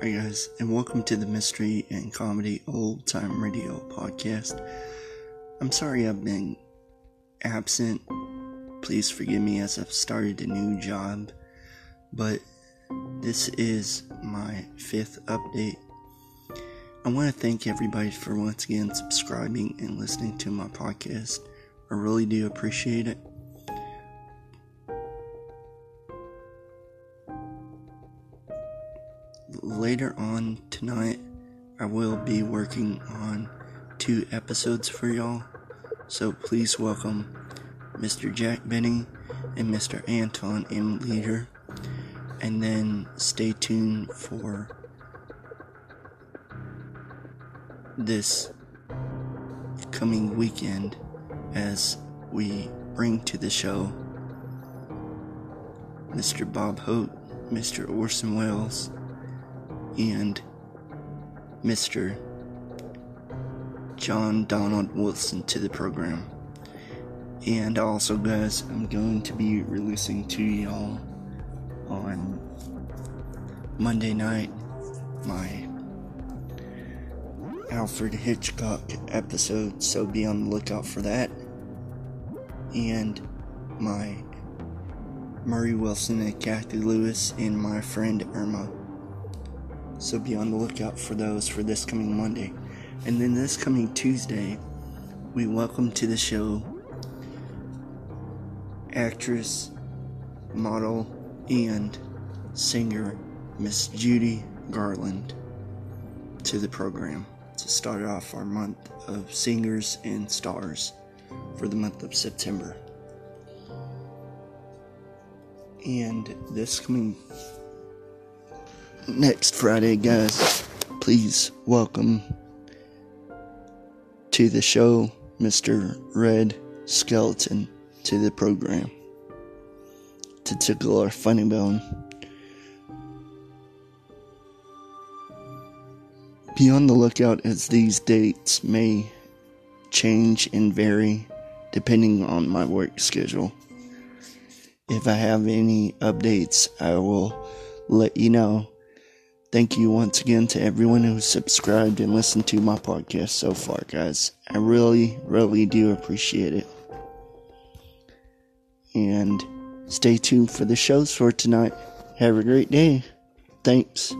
Hi, guys, and welcome to the Mystery and Comedy Old Time Radio podcast. I'm sorry I've been absent. Please forgive me as I've started a new job, but this is my fifth update. I want to thank everybody for once again subscribing and listening to my podcast. I really do appreciate it. Later on tonight, I will be working on two episodes for y'all. So please welcome Mr. Jack Benny and Mr. Anton M. Leader. And then stay tuned for this coming weekend as we bring to the show Mr. Bob Hope, Mr. Orson Welles, and Mr. John Donald Wilson to the program. And also, guys, I'm going to be releasing to y'all on Monday night my Alfred Hitchcock episode, so be on the lookout for that. And my Murray Wilson and Kathy Lewis and my friend Irma so be on the lookout for those for this coming Monday. And then this coming Tuesday, we welcome to the show actress, model, and singer Miss Judy Garland to the program to start off our month of singers and stars for the month of September. And this coming next Friday, guys, please welcome to the show Mr. Red Skelton to the program to tickle our funny bone. Be on the lookout as these dates may change and vary depending on my work schedule. If I have any updates, I will let you know. Thank you once again to everyone who subscribed and listened to my podcast so far, guys. I really, really do appreciate it. And stay tuned for the shows for tonight. Have a great day. Thanks.